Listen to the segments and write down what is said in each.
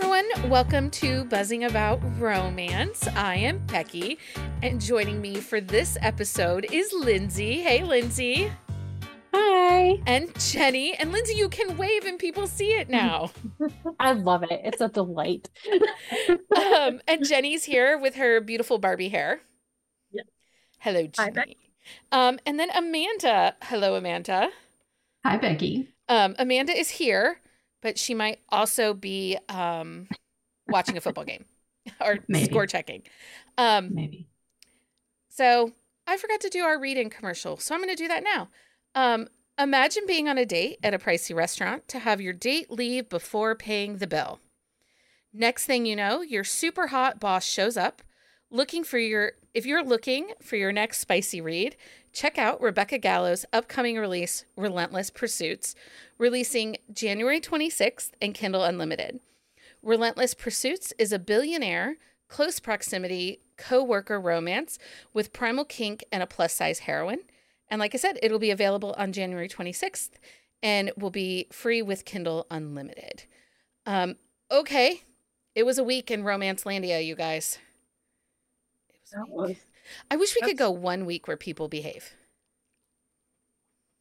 everyone, welcome to Buzzing About Romance. I am Becky, and joining me for this episode is Lindsay. Hey, Lindsay. Hi. And Jenny. And Lindsay, you can wave and people see it now. I love it. It's a delight. um, and Jenny's here with her beautiful Barbie hair. Yeah. Hello, Jenny. Hi, um, and then Amanda. Hello, Amanda. Hi, Becky. Um, Amanda is here, but she might also be um, watching a football game or Maybe. score checking. Um, Maybe. So I forgot to do our reading commercial, so I'm going to do that now. Um, imagine being on a date at a pricey restaurant to have your date leave before paying the bill. Next thing you know, your super hot boss shows up looking for your if you're looking for your next spicy read, check out Rebecca Gallo's upcoming release Relentless Pursuits, releasing January 26th in Kindle Unlimited. Relentless Pursuits is a billionaire close proximity co-worker romance with primal kink and a plus-size heroine. And like I said, it'll be available on January 26th and will be free with Kindle Unlimited. Um, okay. It was a week in Romance Landia, you guys. It was was I wish we could go one week where people behave.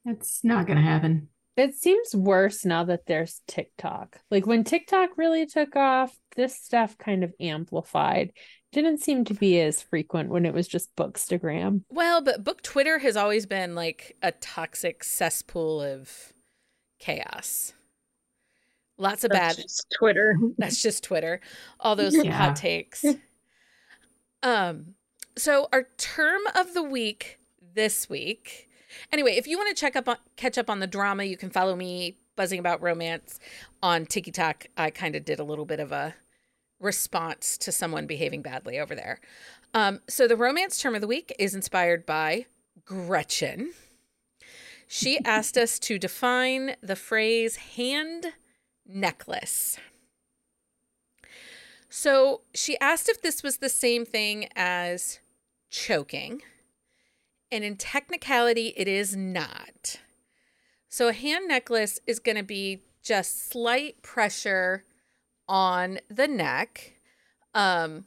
It's not going to happen. It seems worse now that there's TikTok. Like when TikTok really took off, this stuff kind of amplified. Didn't seem to be as frequent when it was just Bookstagram. Well, but book Twitter has always been like a toxic cesspool of chaos. Lots of that's bad. just Twitter. That's just Twitter. All those Yeah. hot takes. Um, so our term of the week this week. Anyway, if you want to check up on catch up on the drama, you can follow me buzzing about romance on TikTok. I kind of did a little bit of a response to someone behaving badly over there. Um, so the romance term of the week is inspired by Gretchen. She asked us to define the phrase hand necklace. So she asked if this was the same thing as choking. And in technicality, it is not. So a hand necklace is going to be just slight pressure on the neck um,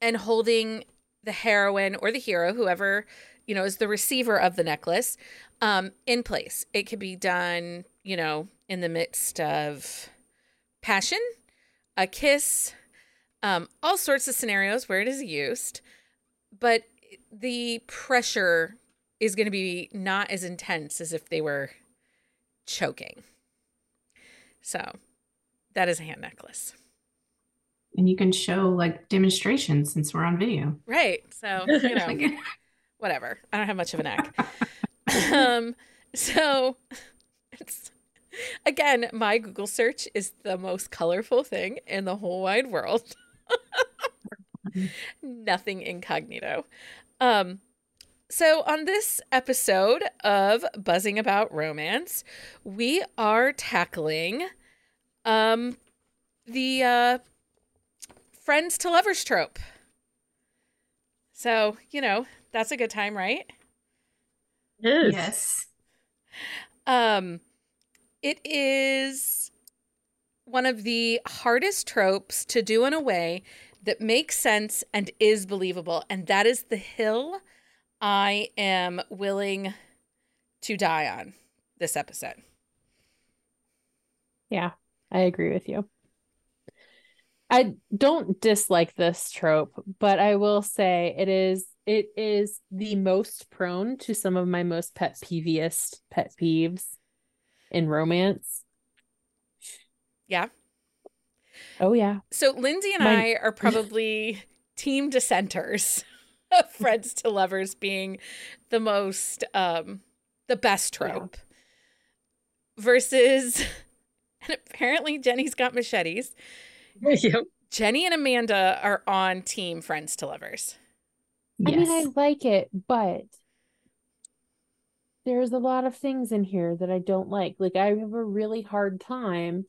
and holding the heroine or the hero, whoever, you know, is the receiver of the necklace, um, in place. It could be done, you know, in the midst of passion, a kiss, um, all sorts of scenarios where it is used, but the pressure is going to be not as intense as if they were choking. So that is a hand necklace. And you can show like demonstrations since we're on video. Right. So, you know, whatever. I don't have much of a neck. um, so it's again, my Google search is the most colorful thing in the whole wide world. Nothing incognito. Um, so on this episode of Buzzing About Romance, we are tackling um the uh friends to lovers trope. So, you know, that's a good time, right? Yes. yes. Um, it is one of the hardest tropes to do in a way that makes sense and is believable. And that is the hill I am willing to die on this episode. Yeah, I agree with you. I don't dislike this trope, but I will say it is it is the most prone to some of my most pet peeviest pet peeves in romance. Yeah. Oh yeah. So Lindsay and My- I are probably team dissenters of friends to lovers being the most um the best trope versus and apparently Jenny's got machetes. Yep. Jenny and Amanda are on team friends to lovers. I mean, I like it, but there's a lot of things in here that I don't like. Like, I have a really hard time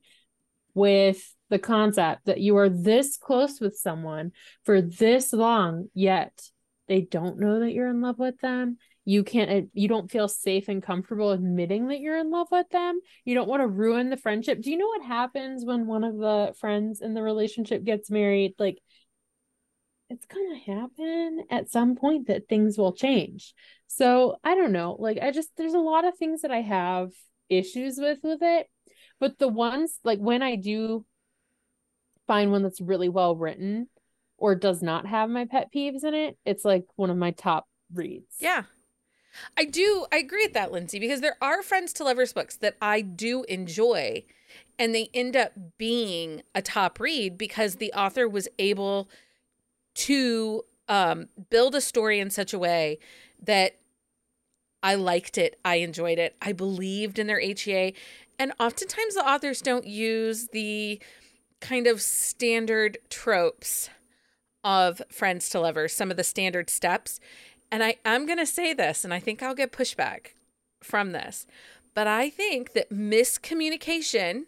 with the concept that you are this close with someone for this long, yet they don't know that you're in love with them. you can't you don't feel safe and comfortable admitting that you're in love with them. You don't want to ruin the friendship. Do you know what happens when one of the friends in the relationship gets married? Like it's going to happen at some point that things will change. So i don't know. Like i just there's a lot of things that i have issues with with it but the ones like when i do find one that's really well written or does not have my pet peeves in it it's like one of my top reads Yeah. I do I agree with that, Lindsay, because there are friends to lovers books that I do enjoy and they end up being a top read because the author was able to um, build a story in such a way that I liked it, I enjoyed it, I believed in their HEA. And oftentimes the authors don't use the kind of standard tropes of friends to lovers, some of the standard steps. And I, I'm going to say this, and I think I'll get pushback from this, but I think that miscommunication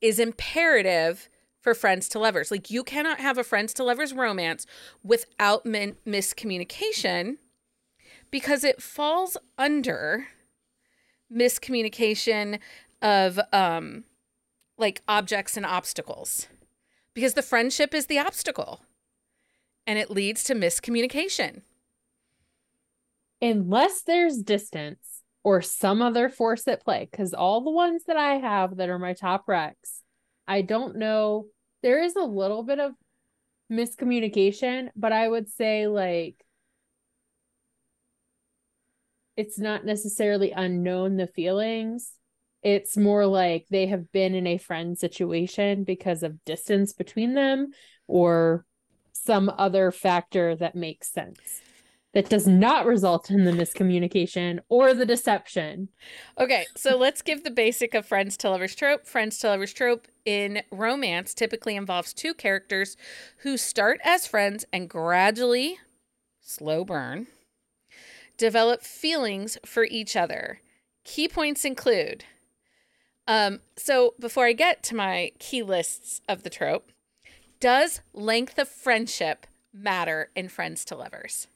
is imperative for friends to lovers. Like, you cannot have a friends to lovers romance without min- miscommunication because it falls under miscommunication of um like objects and obstacles. Because the friendship is the obstacle. And it leads to miscommunication. Unless there's distance or some other force at play. Because all the ones that i have that are my top recs i don't know. There is a little bit of miscommunication but i would say like it's not necessarily unknown the feelings it's more like they have been in a friend situation because of distance between them or some other factor that makes sense that does not result in the miscommunication or the deception. Okay, so let's give the basic of friends to lovers trope. Friends to lovers trope in romance typically involves two characters who start as friends and gradually, slow burn, develop feelings for each other. Key points include um, so before I get to my key lists of the trope, does length of friendship matter in friends to lovers?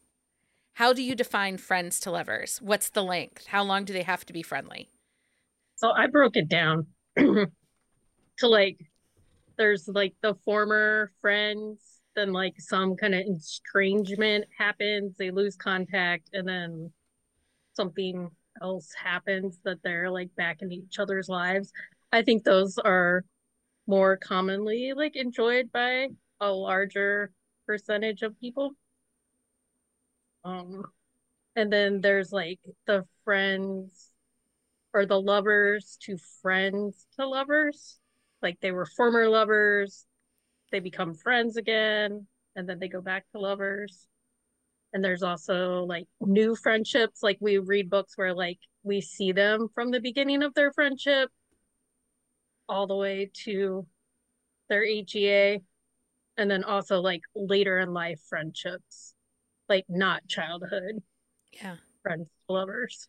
How do you define friends to lovers? What's the length? How long do they have to be friendly? So I broke it down to like there's like the former friends, then like some kind of estrangement happens, they lose contact, and then something else happens that they're like back in each other's lives. I think those are more commonly like enjoyed by a larger percentage of people. Um, and then there's like the friends or the lovers to friends to lovers. Like they were former lovers, they become friends again, and then they go back to lovers. And there's also like new friendships. Like we read books where like we see them from the beginning of their friendship all the way to their HEA. And then also like later in life friendships like not childhood Yeah. friends lovers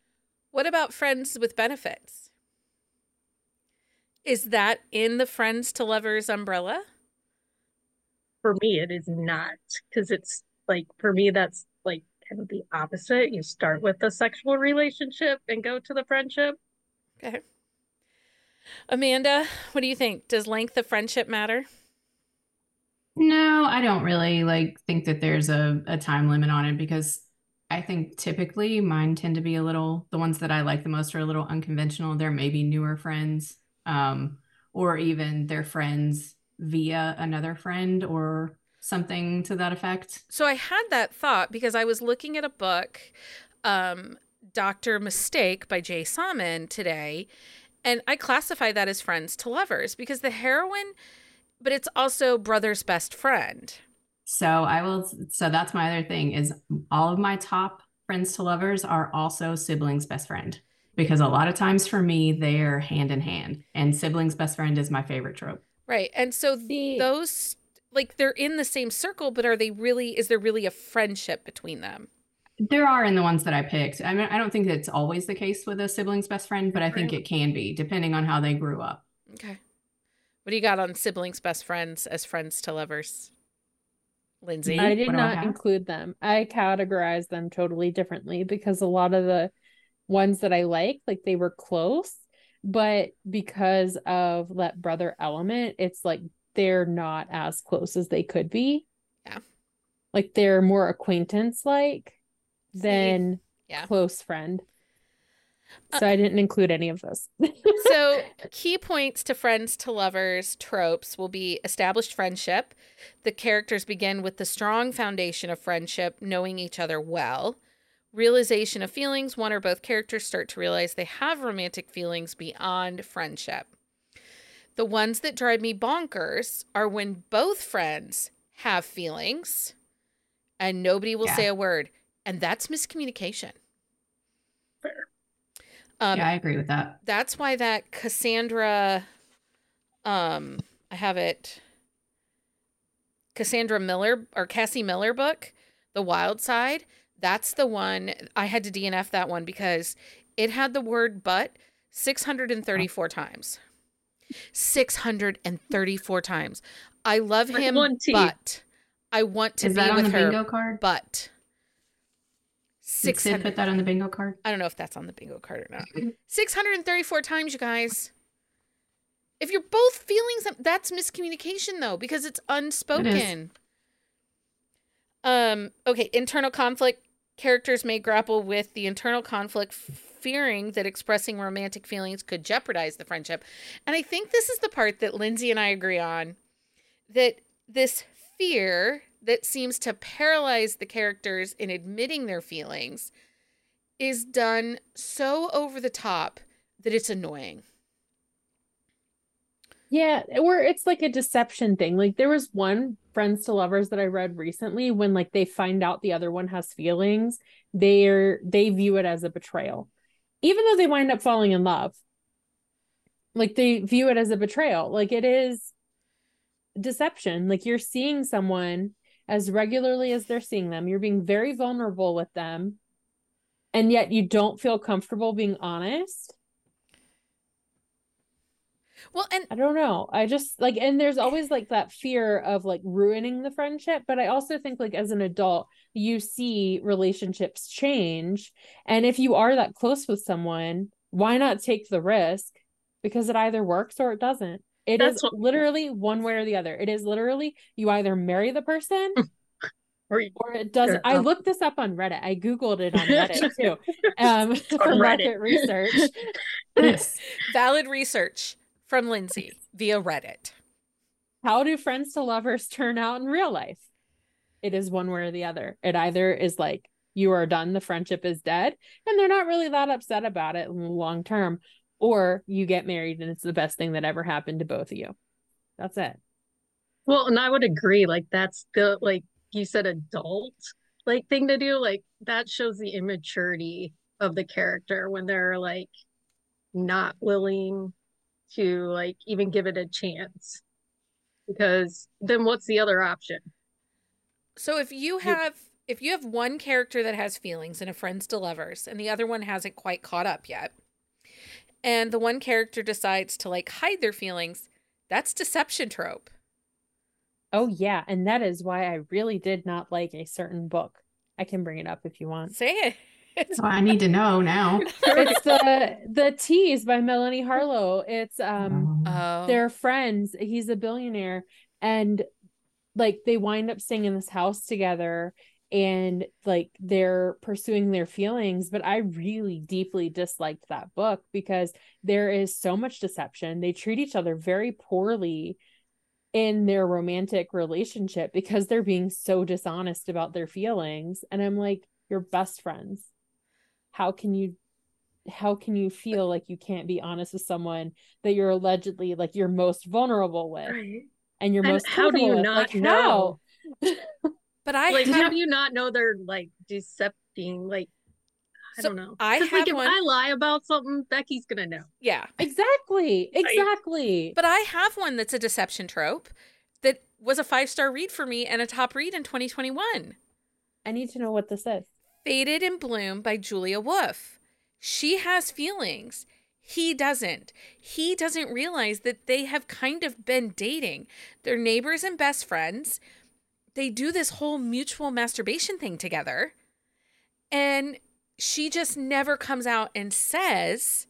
What about friends with benefits? Is that in the friends to lovers umbrella? for me it is not because it's like for me that's kind of the opposite you start with the sexual relationship and go to the friendship Okay. Amanda, what do you think? Does length of friendship matter? No, I don't really like think that there's a, a time limit on it because I think typically mine tend to be a little the ones that I like the most are a little unconventional. They're maybe newer friends, um, or even they're friends via another friend or something to that effect. So I had that thought because I was looking at a book, um, Doctor Mistake by J. Saman today, and I classify that as friends to lovers because the heroine, but it's also brother's best friend. So I will so that's my other thing is all of my top friends to lovers are also siblings best friend because a lot of times for me they're hand in hand and siblings best friend is my favorite trope. Right. And so The- those like they're in the same circle, but are they really is there really a friendship between them? There are in the ones that I picked. I mean, I don't think that's always the case with a sibling's best friend, but I think it can be depending on how they grew up. Okay. What do you got on siblings best friends as friends to lovers? Lindsay. I did What do I not include them. I categorized them totally differently because a lot of the ones that I like, like they were close, but because of that brother element, it's like they're not as close as they could be. Yeah. Like they're more acquaintance like than Yeah. close friend. Uh, So I didn't include any of those. so key points to friends to lovers tropes will be established friendship the characters begin with the strong foundation of friendship knowing each other well realization of feelings one or both characters start to realize they have romantic feelings beyond friendship the ones that drive me bonkers are when both friends have feelings and nobody will Yeah. say a word and that's miscommunication Fair. um, yeah, I agree with that. that's why that Cassandra um I have it Cassandra Miller or Cassie Miller book, The Wild Side, that's the one I had to DNF that one because it had the word but 634 times. 634 times. I love him one but I want to Is be that on with the her bingo card? but Did Sid 600 put that on the bingo card? I don't know if that's on the bingo card or not. 634 times, you guys. If you're both feeling some, that's miscommunication though, because it's unspoken. Um, okay, internal conflict. Characters may grapple with the internal conflict, fearing that expressing romantic feelings could jeopardize the friendship. And I think this is the part that Lindsay and I agree on that this fear that seems to paralyze the characters in admitting their feelings is done so over the top that it's annoying. Yeah, or it's like a deception thing. Like there was one Friends to Lovers that I read recently when like they find out the other one has feelings, they're they view it as a betrayal. Even though they wind up falling in love. Like they view it as a betrayal. Like it is deception. Like you're seeing someone as regularly as they're seeing them. You're being very vulnerable with them. And yet you don't feel comfortable being honest. Well, and I don't know. I just like, and there's always like that fear of like ruining the friendship. But I also think, like, as an adult, you see relationships change. And if you are that close with someone, why not take the risk? Because it either works or it doesn't. It is That's what- literally one way or the other. It is literally you either marry the person Or you- or it doesn't. Yeah. I looked this up on Reddit. I Googled it on Reddit too um, for Reddit. market research. Yes. valid research from Lindsay via Reddit. How do friends to lovers turn out in real life? It is one way or the other. It either is like you are done, the friendship is dead, and they're not really that upset about it in the long term, or you get married and it's the best thing that ever happened to both of you. That's it. Well, and I would agree, like that's the like you said adult like thing to do. Like that shows the immaturity of the character when they're like not willing to like even give it a chance. Because then what's the other option? So if you have if you have one character that has feelings and a friends to lovers and the other one hasn't quite caught up yet, and the one character decides to like hide their feelings, that's deception trope. Oh, yeah. And that is why I really did not like a certain book. I can bring it up if you want. Say it. So I need to know now. It's the the Tease by Melanie Harlow. It's um Oh. they're friends. He's a billionaire and like they wind up staying in this house together and like they're pursuing their feelings but i really deeply disliked that book because there is so much deception they treat each other very poorly in their romantic relationship because they're being so dishonest about their feelings and i'm like you're best friends how can you how can you feel like you can't be honest with someone that you're allegedly like you're most vulnerable with Right. and you're And most how do you with? not like, know? But I Like, have, how do you not know they're like decepting? Like, I So don't know. I 'Cause, like, have if one- I lie about something, Becky's gonna know. yeah. exactly exactly But I have one that's a deception trope that was a five star read for me and a top read in 2021. i need to know what this is Faded in Bloom by Julia Wolf. She has feelings. He doesn't. He doesn't realize that they have kind of been dating. They're neighbors and best friends. they do this whole mutual masturbation thing together. And she just never comes out and says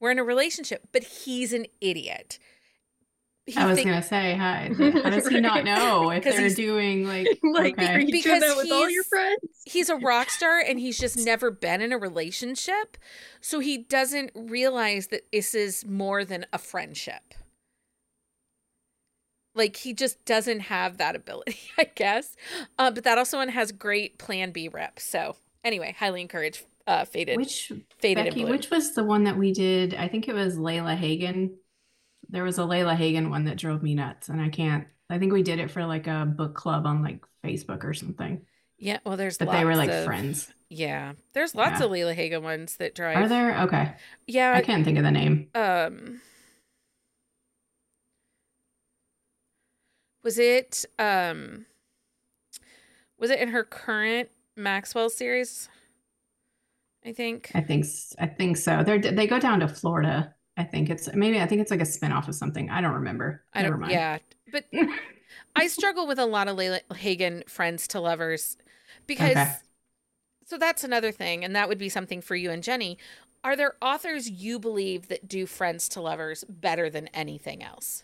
we're in a relationship, but he's an idiot. He I was think- gonna say, hi. How does he not know if they're doing like? like, okay. are you Because doing that with all your he's- friends? he's a rock star and he's just never been in a relationship. So he doesn't realize that this is more than a friendship. Like he just doesn't have that ability, I guess. Uh, but that also one has great Plan B reps. So anyway, highly encourage uh, faded, Which faded Becky? Which was the one that we did? I think it was Layla Hagen. There was a Layla Hagen one that drove me nuts, and I can't. I think we did it for like a book club on like Facebook or something. yeah, well, there's But they were like of- friends. Yeah, there's lots Yeah. of Layla Hagen ones that drive. Are there? Okay, Yeah, I can't think of the name. um was it um was it in her current Maxwell series? I think. I think I think so. They they go down to Florida. I think it's maybe I think it's like a spinoff of something. I don't remember. I Never don't mind. yeah. But I struggle with a lot of Layla Hagen friends to lovers because Okay. so that's another thing and that would be something for you and Jenny. Are there authors you believe that do friends to lovers better than anything else?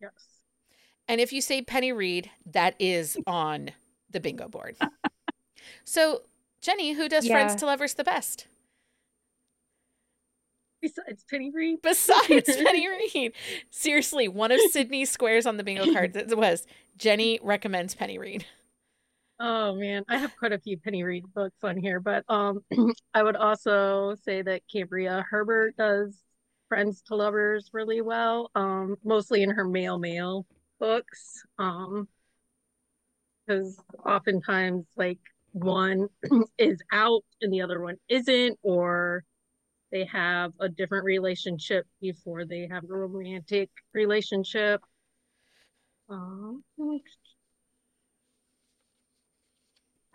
Yes. And if you say Penny Reid, that is on the bingo board. so, Jenny, who does Friends to Lovers the best? Besides Penny Reid. Besides Penny Reid. Seriously, one of Sydney's squares on the bingo card was Jenny recommends Penny Reid. Oh man, I have quite a few Penny Reed books on here, but um, I would also say that Cambria Herbert does Friends to Lovers really well. Um, mostly in her male male books. Um, because oftentimes like one is out and the other one isn't, or they have a different relationship before they have a romantic relationship. Um,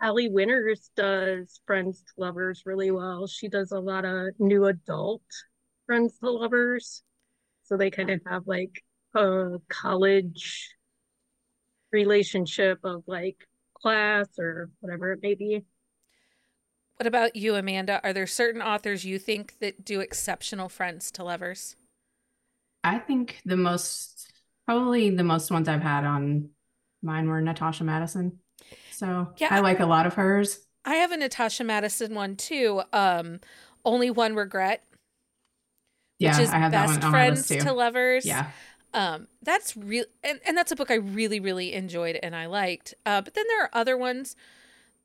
Allie Winters does Friends to Lovers really well. She does a lot of new adult Friends to Lovers. So they kind of have like a college relationship of like class or whatever it may be. What about you, Amanda? Are there certain authors you think that do exceptional Friends to Lovers? I think the most probably the most ones I've had on mine were Natasha Madison. So Yeah. I like a lot of hers. I have a Natasha Madison one too. Um, Only One Regret, Yeah, which is I have that Best one Friends to Lovers. Yeah. um that's real and, and that's a book i really really enjoyed and i liked uh but then there are other ones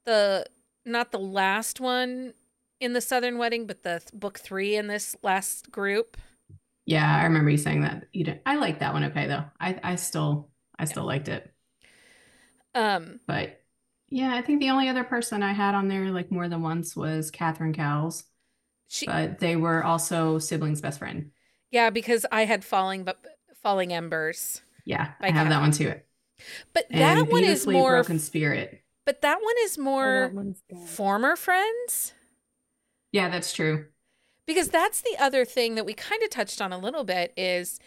the not the last one in the southern wedding but the th- book three in this last group Yeah, I remember you saying that. You did. I like that one okay though. I I still I still liked it. um But yeah, I think the only other person I had on there like more than once was Catherine Cowles. she But they were also siblings' best friend. yeah because i had falling but falling embers Yeah, I have that one too. but And that one is more Broken Spirit. But that one is Oh, more that one's good. former friends Yeah, that's true. because that's the other thing that we kind of touched on a little bit is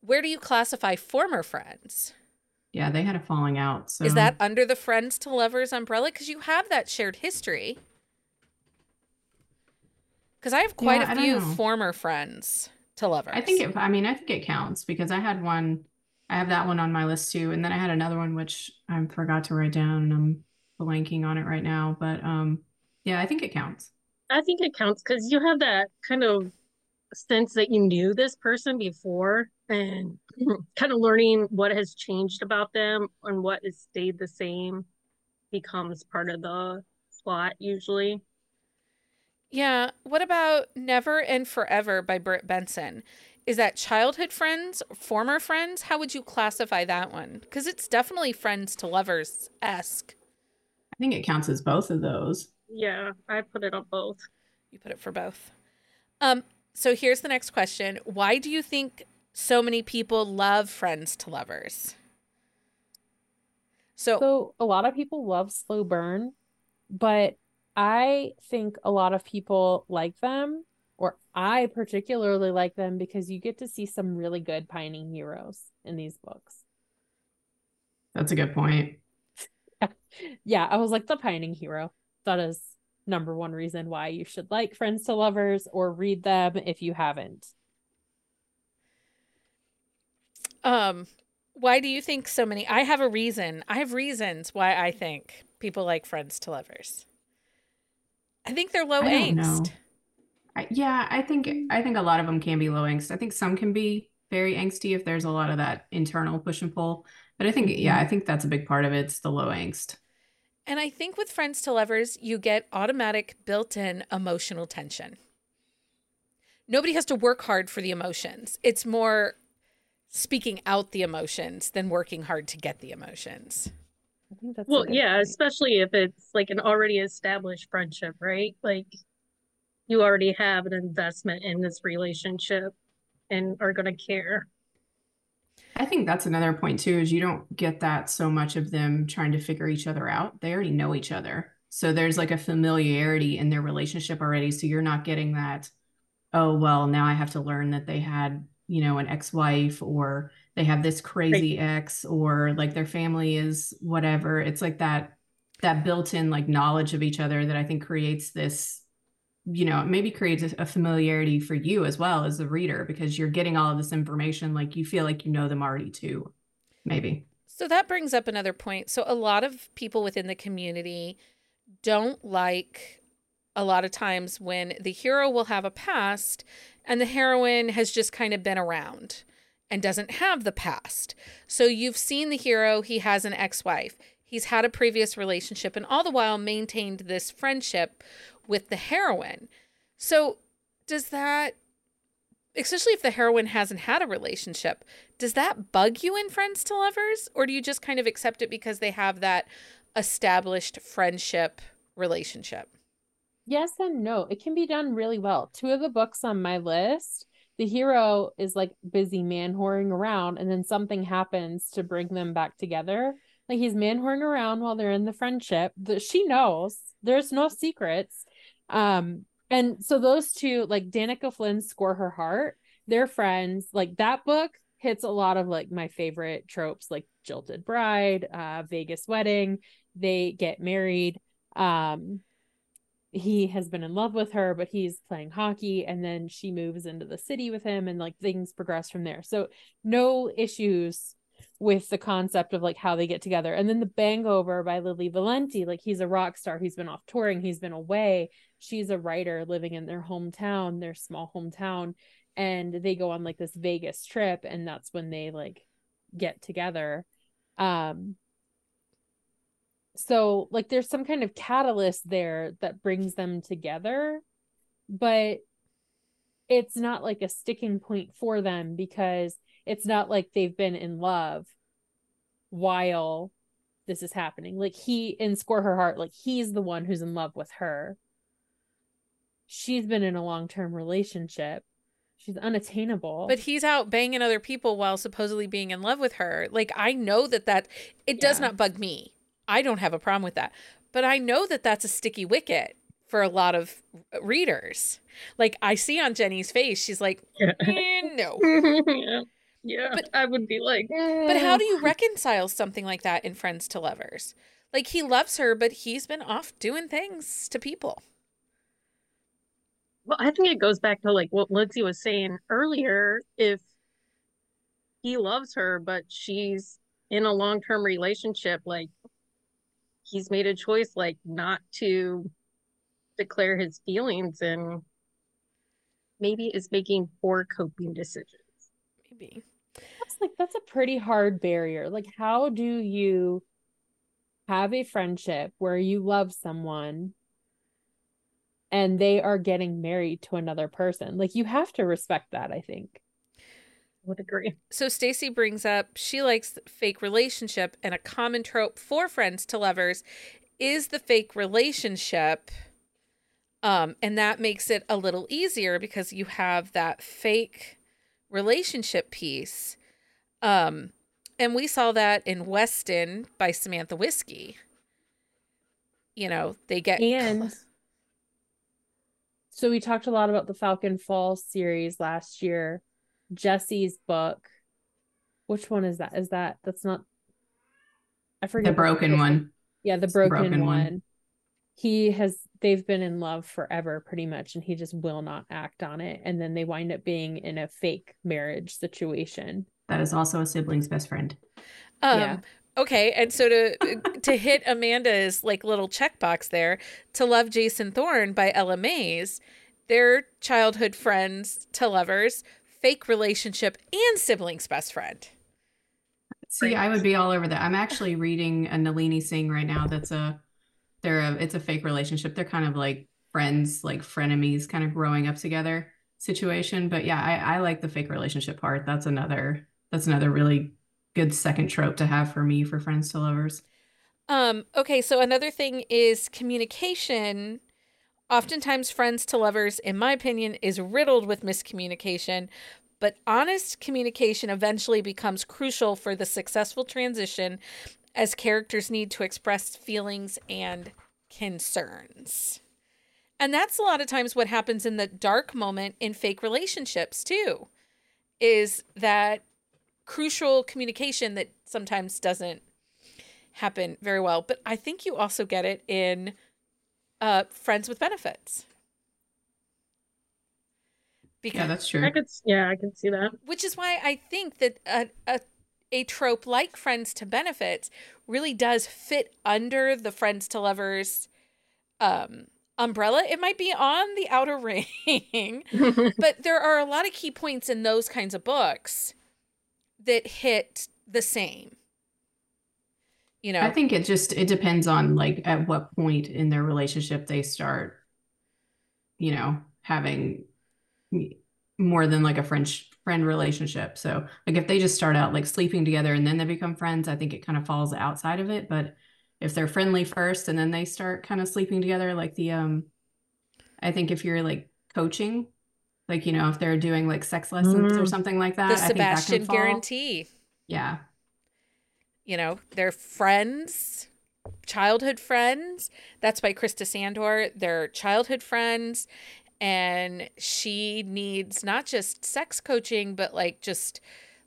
where do you classify former friends Yeah, they had a falling out. So Is that under the friends to lovers umbrella? Because you have that shared history. Because I have quite Yeah, I a don't few former friends to lovers. I think it, I mean, I think it counts because I had one, I have that one on my list too. And then I had another one which I forgot to write down and I'm blanking on it right now. But um, yeah, I think it counts. I think it counts because you have that kind of sense that you knew this person before and kind of learning what has changed about them and what has stayed the same becomes part of the plot usually. Yeah. What about Never and Forever by Britt Benson? Is that childhood friends, former friends? How would you classify that one? Because it's definitely friends to lovers esque. I think it counts as both of those. Yeah, I put it on both. You put it for both. Um. So here's the next question: Why do you think so many people love friends to lovers? So, So a lot of people love slow burn, but I think a lot of people like them, or I particularly like them because you get to see some really good pining heroes in these books. That's a good point. yeah, I was like the pining hero. That is number one reason why you should like Friends to Lovers or read them if you haven't. Um, why do you think so many? I have a reason. I have reasons why I think people like Friends to Lovers. I think they're low I don't know. angst. I, yeah, I think I think a lot of them can be low angst. I think some can be very angsty if there's a lot of that internal push and pull. But I think yeah, I mm-hmm. think that's a big part of it. It's the low angst. And I think with Friends to Lovers, you get automatic built in emotional tension. Nobody has to work hard for the emotions. It's more speaking out the emotions than working hard to get the emotions. I think that's Well, yeah, point. especially if it's like an already established friendship, right? Like you already have an investment in this relationship and are going to care. I think that's another point too, is you don't get that so much of them trying to figure each other out. They already know each other. So there's like a familiarity in their relationship already. So you're not getting that, oh, well, now I have to learn that they had, you know, an ex-wife or they have this crazy ex or like their family is whatever. It's like that that built-in like knowledge of each other that I think creates this you know, maybe creates a, a familiarity for you as well as the reader because you're getting all of this information like you feel like you know them already too. Maybe. So that brings up another point. So a lot of people within the community don't like a lot of times when the hero will have a past and the heroine has just kind of been around and doesn't have the past. So you've seen the hero, he has an ex-wife. He's had a previous relationship and all the while maintained this friendship with the heroine. So does that especially if the heroine hasn't had a relationship, does that bug you in Friends to Lovers? Or do you just kind of accept it because they have that established friendship relationship? Yes and no. It can be done really well. Two of the books on my list, the hero is like busy man whoring around, and then something happens to bring them back together. Like he's man whoring around while they're in the friendship. That she knows there's no secrets. Um, and so those two, like Danica Flynn, score her heart. They're friends. Like that book hits a lot of like my favorite tropes, like jilted bride, uh, Vegas wedding. They get married. Um, he has been in love with her, but he's playing hockey, and then she moves into the city with him, and like things progress from there. So no issues with the concept of like how they get together. And then the Bangover by Lili Valente, like he's a rock star, he's been off touring, he's been away. She's a writer living in their hometown, their small hometown, and they go on like this Vegas trip, and that's when they like get together. Um so like there's some kind of catalyst there that brings them together but it's not like a sticking point for them because it's not like they've been in love while this is happening like he in score her heart like he's the one who's in love with her she's been in a long-term relationship she's unattainable But he's out banging other people while supposedly being in love with her. Like, I know that that, it does not bug me. I don't have a problem with that. But I know that that's a sticky wicket for a lot of readers. Like, I see on Jenny's face, she's like, Yeah. "Eh, no. yeah. But- I would be like, But how do you reconcile something like that in Friends to Lovers? Like he loves her, but he's been off doing things to people. Well, I think it goes back to like what Lindsay was saying earlier. If he loves her, but she's in a long-term relationship, like he's made a choice like not to declare his feelings and maybe is making poor coping decisions. Maybe. Like that's a pretty hard barrier like how do you have a friendship where you love someone and they are getting married to another person like you have to respect that i think I Would agree. So Stacy brings up she likes fake relationship and a common trope for friends to lovers is the fake relationship. Um, and that makes it a little easier because you have that fake relationship piece. Um, and we saw that in Weston by Samantha Whiskey. You know, they get and so we talked a lot about the falcon falls series last year jesse's book which one is that is that that's not I forget The broken one. Yeah, the It's broken, broken one. one. He has they've been in love forever pretty much and he just will not act on it and then they wind up being in a fake marriage situation. That is also a sibling's best friend. Um, Yeah. Okay, and so to to hit Amanda's like little checkbox there, to love Jason Thorne by Ella Maise, their childhood friends to lovers, fake relationship, and siblings best friend. See, I would be all over that. I'm actually reading a Nalini Singh right now. That's a, they're a, it's a fake relationship. They're kind of like friends, like frenemies, kind of growing up together situation. But yeah, I, I like the fake relationship part. That's another, that's another really good second trope to have for me for friends to lovers. Um, okay, so another thing is communication. Oftentimes, friends to lovers, in my opinion, is riddled with miscommunication, but honest communication eventually becomes crucial for the successful transition as characters need to express feelings and concerns. And that's a lot of times what happens in the dark moment in fake relationships, too, is that crucial communication that sometimes doesn't happen very well. But I think you also get it in uh, Friends with Benefits. Because, Yeah, that's true. I could, yeah, I can see that. which is why I think that a, a, a trope like Friends to Benefits really does fit under the Friends to Lovers um, umbrella. It might be on the outer ring, but there are a lot of key points in those kinds of books that hit the same. You know, I think it just it depends on like at what point in their relationship they start, you know, having more than like a French friend relationship. So like if they just start out like sleeping together and then they become friends, I think it kind of falls outside of it. But if they're friendly first and then they start kind of sleeping together, like the um I think if you're like coaching, like you know, if they're doing like sex lessons or Mm. something like that, the I think that can Sebastian fall. guarantee. Yeah. You know, they're friends, childhood friends. That's by Krista Sandor. They're childhood friends. And she needs not just sex coaching, but like just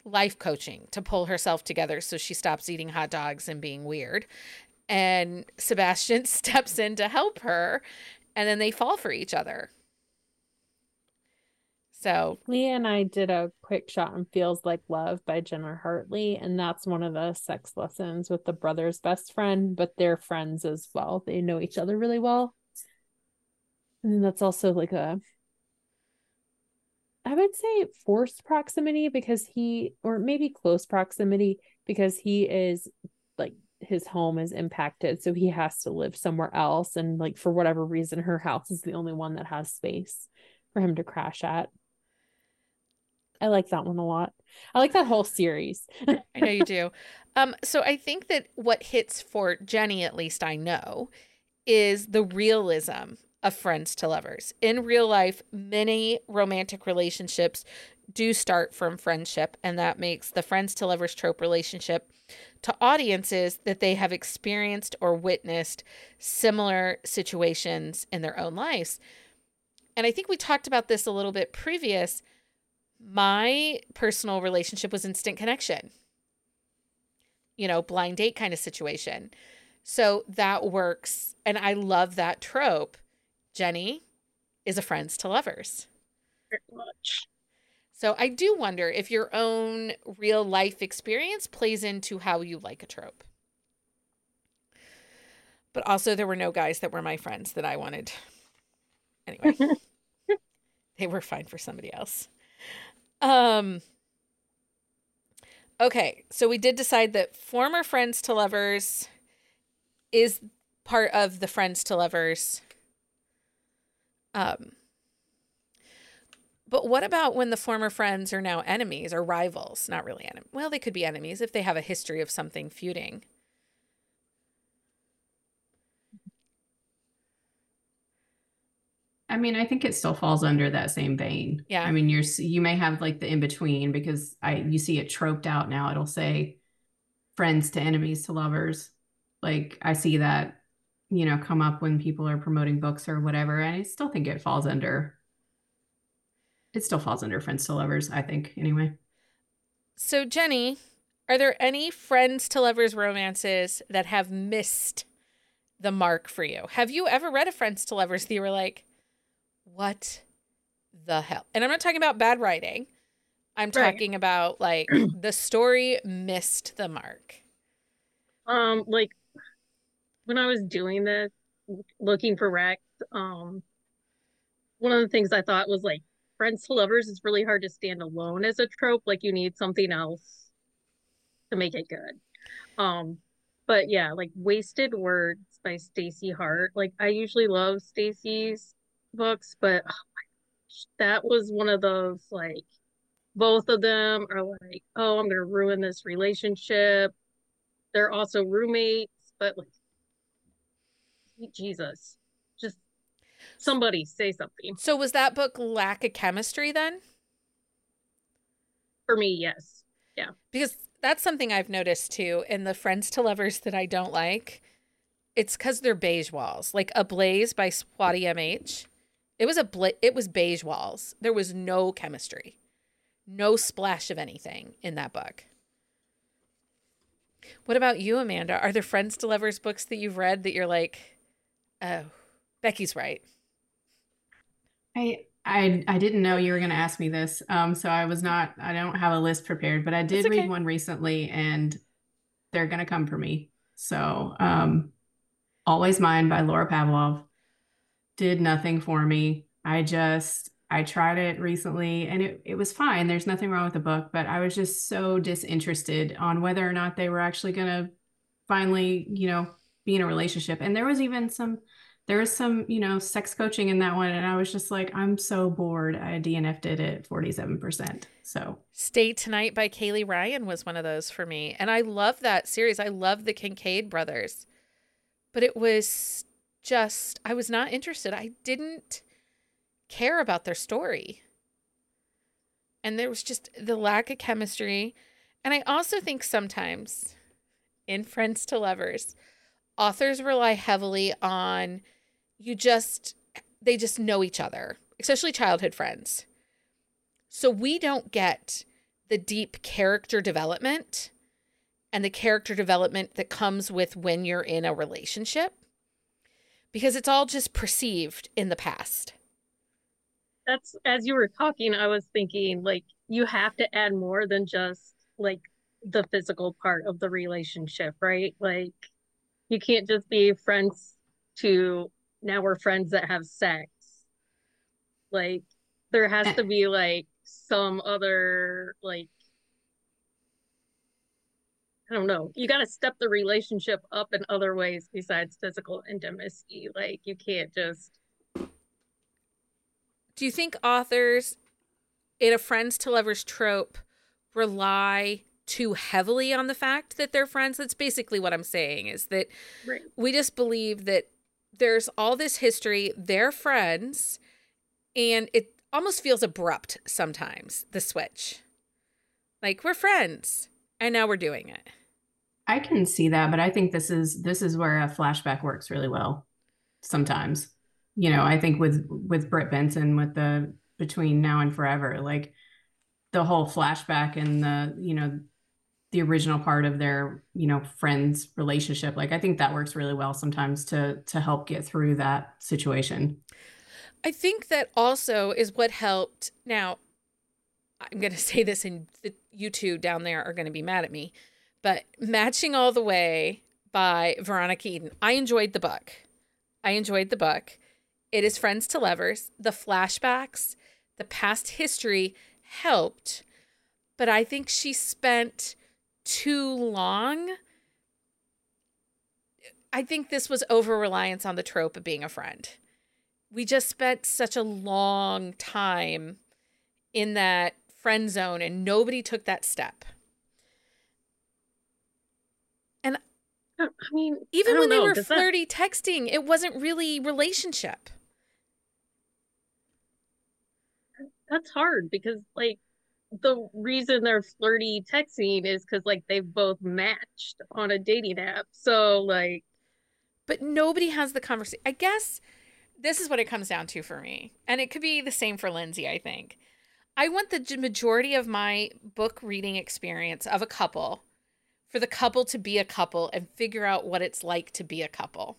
life coaching to pull herself together so she stops eating hot dogs and being weird. And Sebastian steps in to help her, and then they fall for each other. So, Leah and I did a quick shot on Feels Like Love by Jenna Hartley, and that's one of the sex lessons with the brother's best friend, but they're friends as well. They know each other really well. And then that's also like a I would say forced proximity because he or maybe close proximity because he is like his home is impacted, so he has to live somewhere else and like for whatever reason her house is the only one that has space for him to crash at. I like that one a lot. I like that whole series. I know you do. Um, so I think that what hits for Jenny, at least I know, is the realism of friends to lovers. In real life, many romantic relationships do start from friendship, and that makes the friends to lovers trope relationship to audiences that they have experienced or witnessed similar situations in their own lives. And I think we talked about this a little bit previous. My personal relationship was instant connection you know, blind date kind of situation. So that works. And I love that trope. Jenny is a friends to lovers. Very much. So I do wonder if your own real life experience plays into how you like a trope. But also, there were no guys that were my friends that I wanted. Anyway, they were fine for somebody else. Um, okay, so we did decide that former friends to lovers is part of the friends to lovers. Um, but what about when the former friends are now enemies or rivals? Not really enemies. Well, they could be enemies if they have a history of something feuding. I mean, I think it still falls under that same vein. Yeah. I mean, you're you may have like the in between because I you see it troped out now. It'll say friends to enemies to lovers. Like I see that, you know, come up when people are promoting books or whatever. And I still think it falls under it still falls under friends to lovers, I think, anyway. So, Jenny, Are there any friends to lovers romances that have missed the mark for you? Have you ever read a friends to lovers that you were like, what the hell? And I'm not talking about bad writing. I'm Right. talking about like the story missed the mark. Um, like when I was doing this, looking for Rex, um, one of the things I thought was like friends to lovers is really hard to stand alone as a trope. Like you need something else to make it good. Um, but yeah, like Wasted Words by Staci Hart. Like I usually love Staci's books, but oh my gosh, that was one of those like both of them are like, oh, I'm gonna ruin this relationship. They're also roommates, but like Jesus. Just somebody say something. So was that book lack of chemistry then? For me, yes. Yeah. Because that's something I've noticed too in the friends to lovers that I don't like. It's because they're beige walls, like Ablaze by Swati MH. It was a bla- it was beige walls. There was no chemistry, no splash of anything in that book. What about you, Amanda? Are there friends to lovers books that you've read that you're like, oh, Becky's right? I I I didn't know you were going to ask me this. Um, so I was not. I don't have a list prepared, but I did okay. read one recently, and they're going to come for me. So, um, Always Mine by Laura Pavlov did nothing for me. I just I tried it recently, and it it was fine. There's nothing wrong with the book, but I was just so disinterested on whether or not they were actually going to finally, you know, be in a relationship. And there was even some there was some, you know, sex coaching in that one. And I was just like, I'm so bored. I DNF'd it at 47%. So Stay Tonight by Kaylee Ryan was one of those for me. And I love that series. I love the Kincaid brothers. But it was just, I was not interested. I didn't care about their story. And there was just the lack of chemistry. And I also think sometimes in Friends to Lovers, authors rely heavily on you just, they just know each other, especially childhood friends. So we don't get the deep character development and the character development that comes with when you're in a relationship because it's all just perceived in the past. That's as you were talking, I was thinking like you have to add more than just like the physical part of the relationship, right? Like you can't just be friends to now we're friends that have sex. Like there has eh. to be like some other like I don't know. You got to step the relationship up in other ways besides physical intimacy. Like you can't just Do you think authors in a friends to lovers trope rely too heavily on the fact that they're friends? That's basically what I'm saying is that right. we just believe that there's all this history, they're friends, and it almost feels abrupt sometimes, the switch. Like we're friends, and now we're doing it. I can see that, but I think this is this is where a flashback works really well sometimes. You know, I think with with Britt Benson with the between now and forever, like the whole flashback and the, you know, the original part of their, you know, friends relationship. Like I think that works really well sometimes to to help get through that situation. I think that also is what helped. Now, I'm going to say this, and the, you two down there are going to be mad at me, but Matching All the Way by Veronica Eden. I enjoyed the book. I enjoyed the book. It is friends to lovers. The flashbacks, the past history helped, but I think she spent too long. I think this was over reliance on the trope of being a friend we just spent such a long time in that friend zone and nobody took that step. And I mean, even I when don't they were does that- flirty texting, it wasn't really relationship. that's hard because like the reason they're flirty texting is because like they've both matched on a dating app. So like But nobody has the conversation. I guess this is what it comes down to for me. And it could be the same for Lindsay, I think. I want the majority of my book reading experience of a couple for the couple to be a couple and figure out what it's like to be a couple.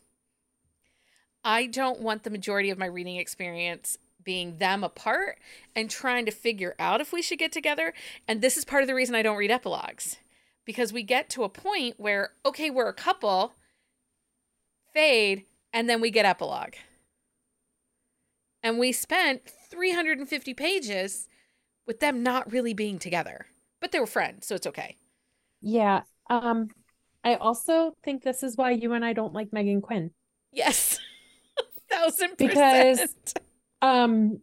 I don't want the majority of my reading experience being them apart and trying to figure out if we should get together. And this is part of the reason I don't read epilogues because we get to a point where, okay, we're a couple, fade, and then we get epilogue. And we spent 350 pages with them not really being together, but they were friends, so it's okay. Yeah. Um, I also think this is why you and I don't like Meghan Quinn. Yes. Thousand percent. Because um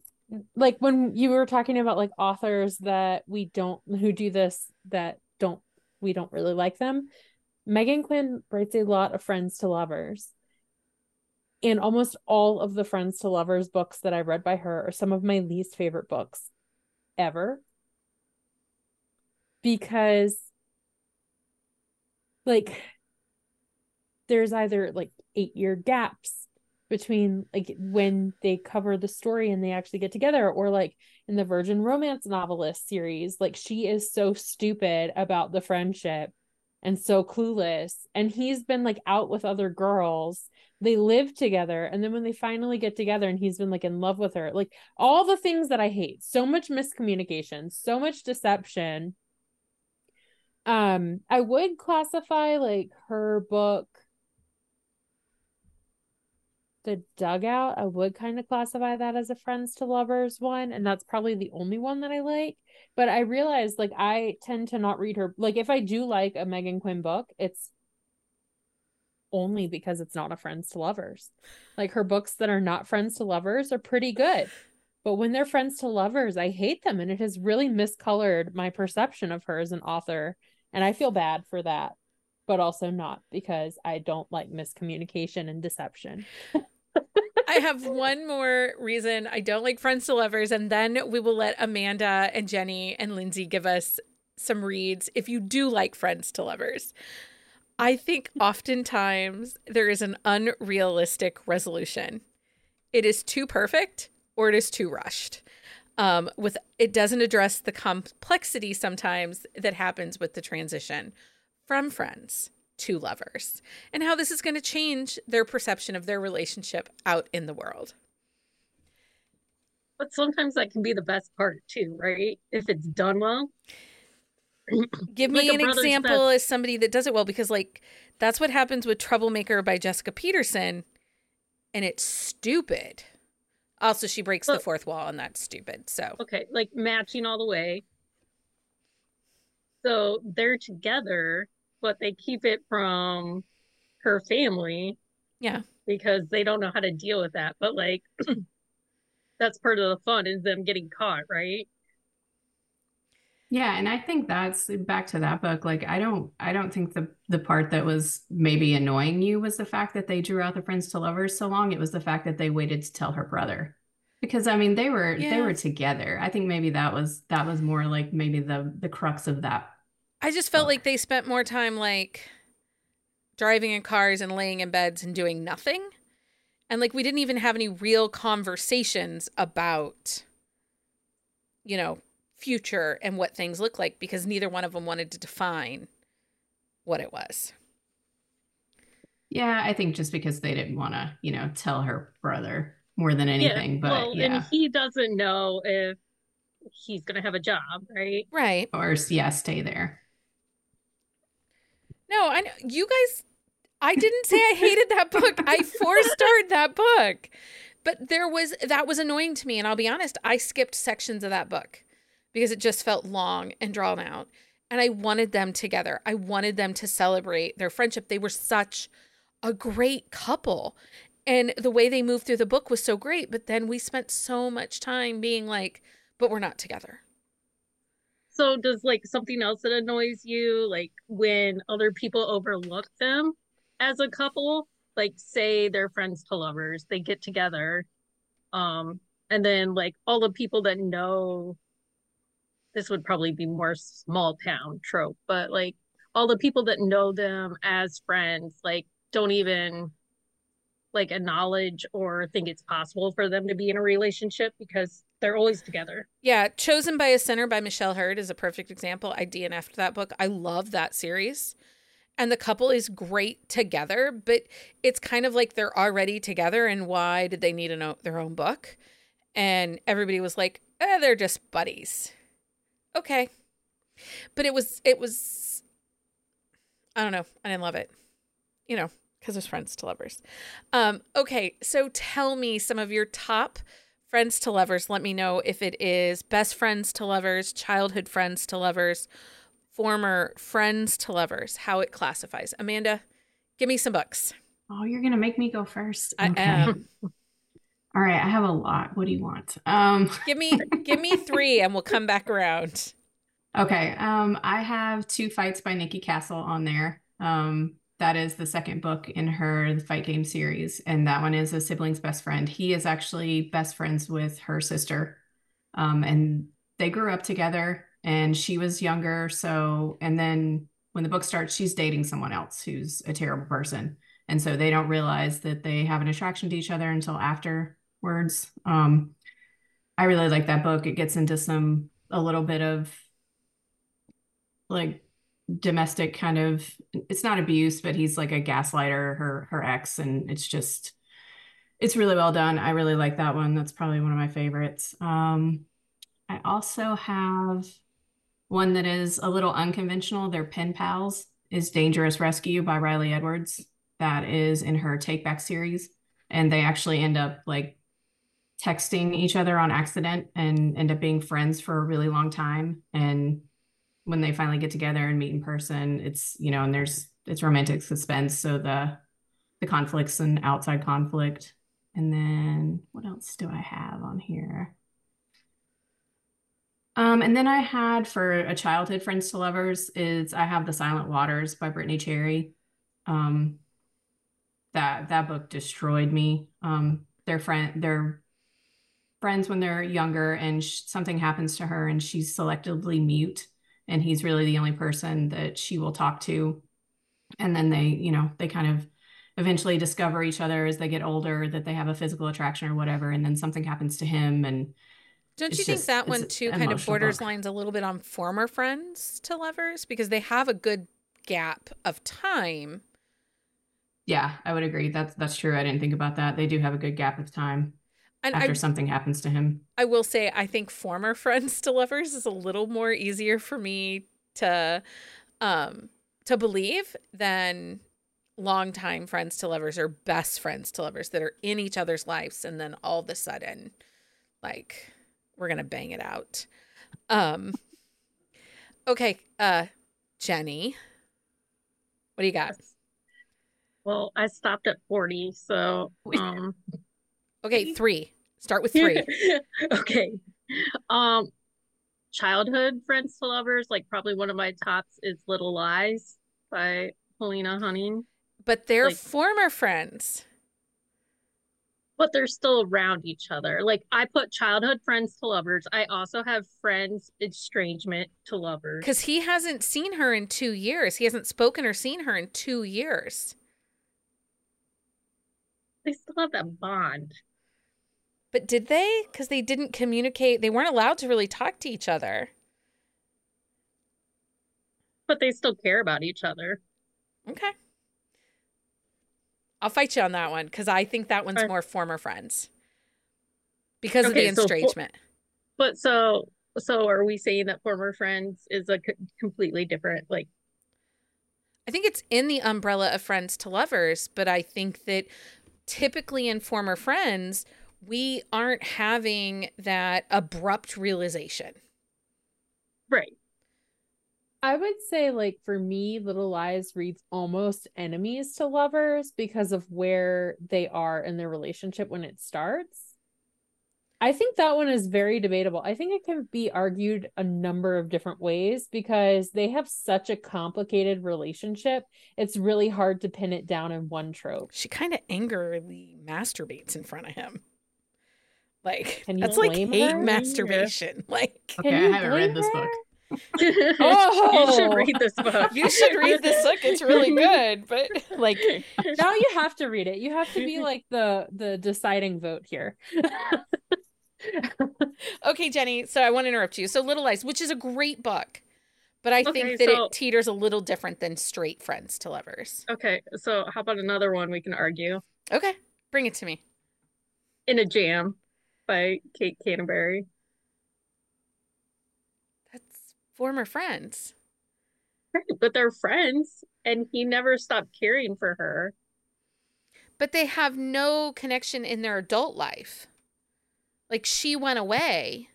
like when you were talking about like authors that we don't who do this that don't we don't really like them. Meghan Quinn writes a lot of friends to lovers. And almost all of the friends to lovers books that I read by her are some of my least favorite books ever. Because like there's either like 8 year gaps between like when they cover the story and they actually get together or like in the virgin romance novelist series like she is so stupid about the friendship and so clueless and he's been like out with other girls they live together and then when they finally get together and he's been like in love with her like all the things that i hate so much miscommunication so much deception. Um i would classify like her book the dugout i would kind of classify that as a friends to lovers one and that's probably the only one that i like but i realized like i tend to not read her like if i do like a meghan quinn book it's only because it's not a friends to lovers like her books that are not friends to lovers are pretty good but when they're friends to lovers i hate them and it has really miscolored my perception of her as an author and i feel bad for that but also not because i don't like miscommunication and deception I have one more reason I don't like Friends to Lovers, and then we will let Amanda and Jenny and Lindsay give us some reads if you do like Friends to Lovers. I think oftentimes there is an unrealistic resolution. It is too perfect or it is too rushed. Um, with it doesn't address the complexity sometimes that happens with the transition from friends to lovers and how this is going to change their perception of their relationship out in the world. But sometimes that can be the best part too, right? If it's done well. Give me like an example as somebody that does it well because like that's what happens with Troublemaker by Jessica Peterson and it's stupid. Also she breaks the fourth wall and that's stupid. So Okay, like matching all the way. So they're together but they keep it from her family. Yeah. Because they don't know how to deal with that. But like that's part of the fun is them getting caught, right? Yeah, and I think that's eh, back to that book. Like I don't I don't think the the part that was maybe annoying you was the fact that they drew out the friends to lovers so long. It was the fact that they waited to tell her brother. Because I mean they were yeah. they were together. I think maybe that was that was more like maybe the the crux of that I just felt like they spent more time like driving in cars and laying in beds and doing nothing. And like we didn't even have any real conversations about you know, future and what things look like because neither one of them wanted to define what it was. Yeah, I think just because they didn't want to, you know, tell her brother more than anything. Yeah, but well, yeah. and he doesn't know if he's gonna have a job, right? Right. Or yeah, stay there. No, I know you guys. I didn't say I hated that book. I four starred that book, but there was that was annoying to me, and I'll be honest. I skipped sections of that book because it just felt long and drawn out, and I wanted them together. I wanted them to celebrate their friendship. They were such a great couple, and the way they moved through the book was so great. But then we spent so much time being like, "But we're not together." So does like something else that annoys you, like when other people overlook them as a couple, like say they're friends to lovers, they get together, um, and then like all the people that know this would probably be more small town trope, but like all the people that know them as friends, like don't even like acknowledge or think it's possible for them to be in a relationship because they're always together. Yeah, Chosen by a Sinner by Michelle Heard is a perfect example. I DNF'd that book. I love that series. and the couple is great together, but it's kind of like they're already together and why did they need a their own book? And everybody was like, eh, they're just buddies. Okay. But it was it was I don't know. I didn't love it. You know, because there's friends to lovers. Um, okay, so tell me some of your top friends to lovers. Let me know if it is best friends to lovers, childhood friends to lovers, former friends to lovers, how it classifies. Amanda, give me some books. Oh, you're gonna make me go first. I am. All right, I have a lot. What do you want? Um, Give me give me three and we'll come back around. okay. Um, I have two fights by Nikki Castle on there. Um, that is the second book in her the fight game series, and that one is a sibling's best friend. He is actually best friends with her sister, um, and they grew up together. And she was younger, so and then when the book starts, she's dating someone else who's a terrible person, and so they don't realize that they have an attraction to each other until afterwards. Um, I really like that book. It gets into some a little bit of like domestic kind of it's not abuse, but he's like a gaslighter, her her ex, and it's just it's really well done. I really like that one. That's probably one of my favorites. Um, I also have one that is a little unconventional. They're pen pals. Is Dangerous Rescue by Riley Edwards. That is in her Take Back series, and they actually end up like texting each other on accident and end up being friends for a really long time. And when they finally get together and meet in person, it's you know, and there's it's romantic suspense. So the the conflicts and outside conflict. And then what else do I have on here? Um, and then I had for a childhood friends to lovers is I have The Silent Waters by Brittainy Cherry. Um, that that book destroyed me. Um, their friend, they're friends when they're younger, and sh- something happens to her, and she's selectively mute, and he's really the only person that she will talk to. And then they, you know, they kind of eventually discover each other as they get older that they have a physical attraction or whatever, and then something happens to him, and Don't you think just- that one too kind of borders book. lines a little bit on former friends to lovers because they have a good gap of time. yeah, I would agree. That's that's true. I didn't think about that. They do have a good gap of time And after I, something happens to him. I will say I think former friends to lovers is a little more easier for me to um to believe than longtime friends to lovers or best friends to lovers that are in each other's lives and then all of a sudden like we're gonna bang it out. Um okay, uh Jenny. What do you got? Well, I stopped at 40, so um Okay, three. Start with three. okay. Um childhood friends to lovers, like probably one of my tops is Little Lies by Helena Hunting. But they're Like- former friends. But they're still around each other. Like I put childhood friends to lovers. I also have friends estrangement to lovers. Because he hasn't seen her in two years. He hasn't spoken or seen her in two years. They still have that bond. But did they? Because they didn't communicate. They weren't allowed to really talk to each other. But they still care about each other. Okay. I'll fight you on that one because I think that one's Alright. more former friends because of Okay, the so for- estrangement. But so so are we saying that former friends is a completely different like I think it's in the umbrella of friends to lovers, but I think that typically in former friends, we aren't having that abrupt realization. right. I would say, like, for me, Little Lies reads almost enemies to lovers because of where they are in their relationship when it starts. I think that one is very debatable. I think it can be argued a number of different ways because they have such a complicated relationship. It's really hard to pin it down in one trope. She kind of angrily masturbates in front of him. Like Can you that's like hate her? masturbation. Like Can Okay, I haven't read blame this her? book. You Oh! should read this book. you should read this book. It's really good. But like Now you have to read it. You have to be like the the deciding vote here. okay, Jenny. So I want to interrupt you. So Little Lies, which is a great book, But I Okay, think that so- it teeters a little different than straight friends to lovers. Okay, so how about another one we can argue? Okay, bring it to me. In a Jam by Kate Canterbary. That's former friends. Right, but they're friends, and he never stopped caring for her. But they have no connection in their adult life. Like she went away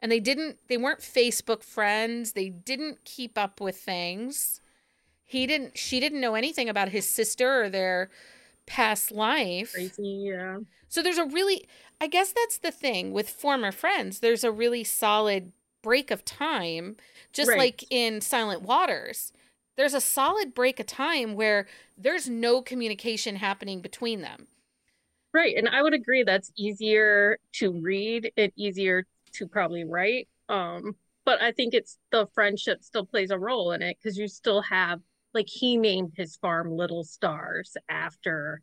and they didn't they weren't Facebook friends. They didn't keep up with things. He didn't she didn't know anything about his sister or their past life. Crazy, yeah. So there's a really I guess that's the thing with former friends. There's a really solid break of time just Right. like in Silent Waters. There's a solid break of time where there's no communication happening between them. Right, and I would agree that's easier to read and easier to probably write. Um, but I think it's the friendship still plays a role in it because you still have like he named his farm Little Stars after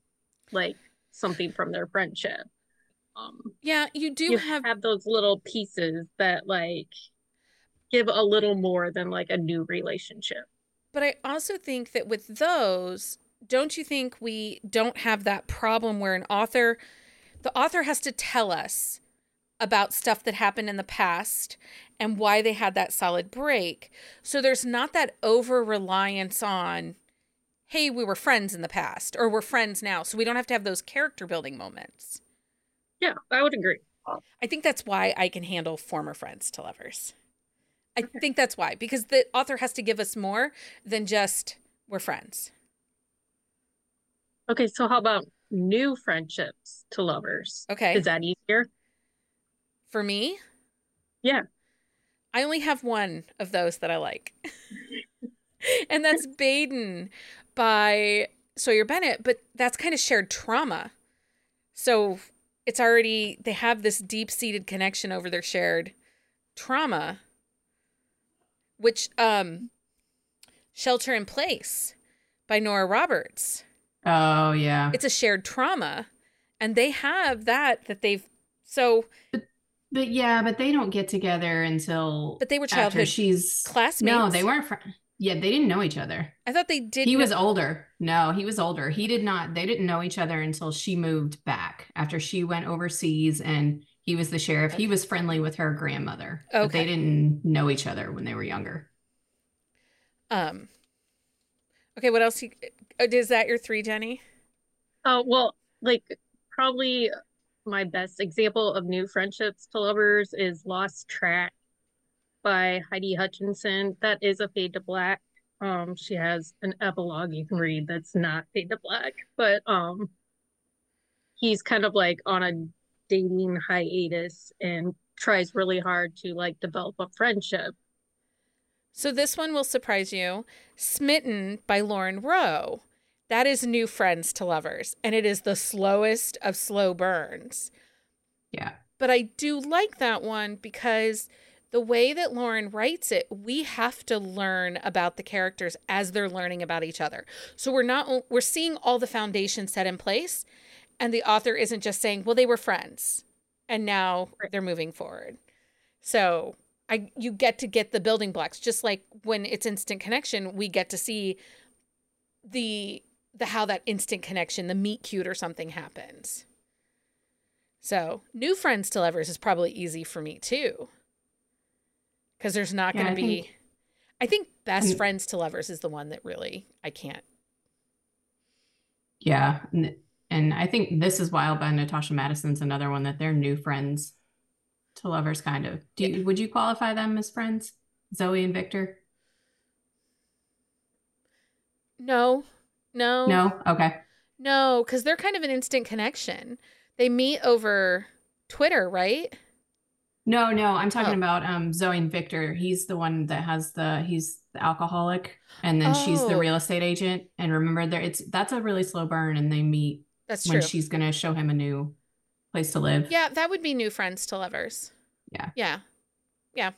like something from their friendship. Um, Yeah, you do you have have those little pieces that like give a little more than like a new relationship. But I also think that with those, don't you think we don't have that problem where an author, the author has to tell us about stuff that happened in the past and why they had that solid break. So there's not that over reliance on, hey, we were friends in the past or we're friends now. So we don't have to have those character building moments. Yeah, I would agree. I think that's why I can handle former friends to lovers. I Okay. think that's why, because the author has to give us more than just we're friends. Okay, so how about new friendships to lovers? Okay. Is that easier? For me, Yeah. I only have one of those that I like. and that's Baden by Sawyer Bennett, but that's kind of shared trauma. So it's already, they have this deep seated connection over their shared trauma, which, um, Shelter in Place by Nora Roberts. Oh yeah. It's a shared trauma. And they have that, that they've, so, But yeah, but they don't get together until but they were childhood she's classmates. No, they weren't fr- Yeah, they didn't know each other. I thought they did. He know- was older. No, he was older. He did not they didn't know each other until she moved back after she went overseas and he was the sheriff. He was friendly with her grandmother. But Okay. they didn't know each other when they were younger. Um. Okay, what else? You, uh, is that your three, Jenny? Uh, well, like probably my best example of new friendships to lovers is Lost Track by Heidi Hutchinson. That is a fade to black. Um, she has an epilogue you can read that's not fade to black, but um, he's kind of like on a dating hiatus and tries really hard to like develop a friendship. So this one will surprise you. Smitten by Lauren Rowe. That is new friends to lovers, and it is the slowest of slow burns. Yeah. But I do like that one because the way that Lauren writes it, we have to learn about the characters as they're learning about each other. So we're not we're seeing all the foundation set in place and the author isn't just saying, "Well, they were friends and now they're moving forward." So, I you get to get the building blocks just like when it's instant connection, we get to see the the how that instant connection, the meet cute or something happens. So, new friends to lovers is probably easy for me too. Because there's not going to I be. think- I think best And- friends to lovers is the one that really I can't. Yeah. And, and I think This is Wild by Natasha Madison's another one that they're new friends to lovers kind of. Do you, would you qualify them as friends? Zoe and Victor? No, no, No? Okay. no, because they're kind of an instant connection. They meet over Twitter, right? No, no, I'm talking Oh. about um Zoe and Victor. He's the one that has the he's the alcoholic and then she's the Oh. real estate agent. And remember there it's that's a really slow burn and they meet That's when true. she's gonna show him a new place to live. Yeah, that would be new friends to lovers. Yeah. Yeah. Yeah.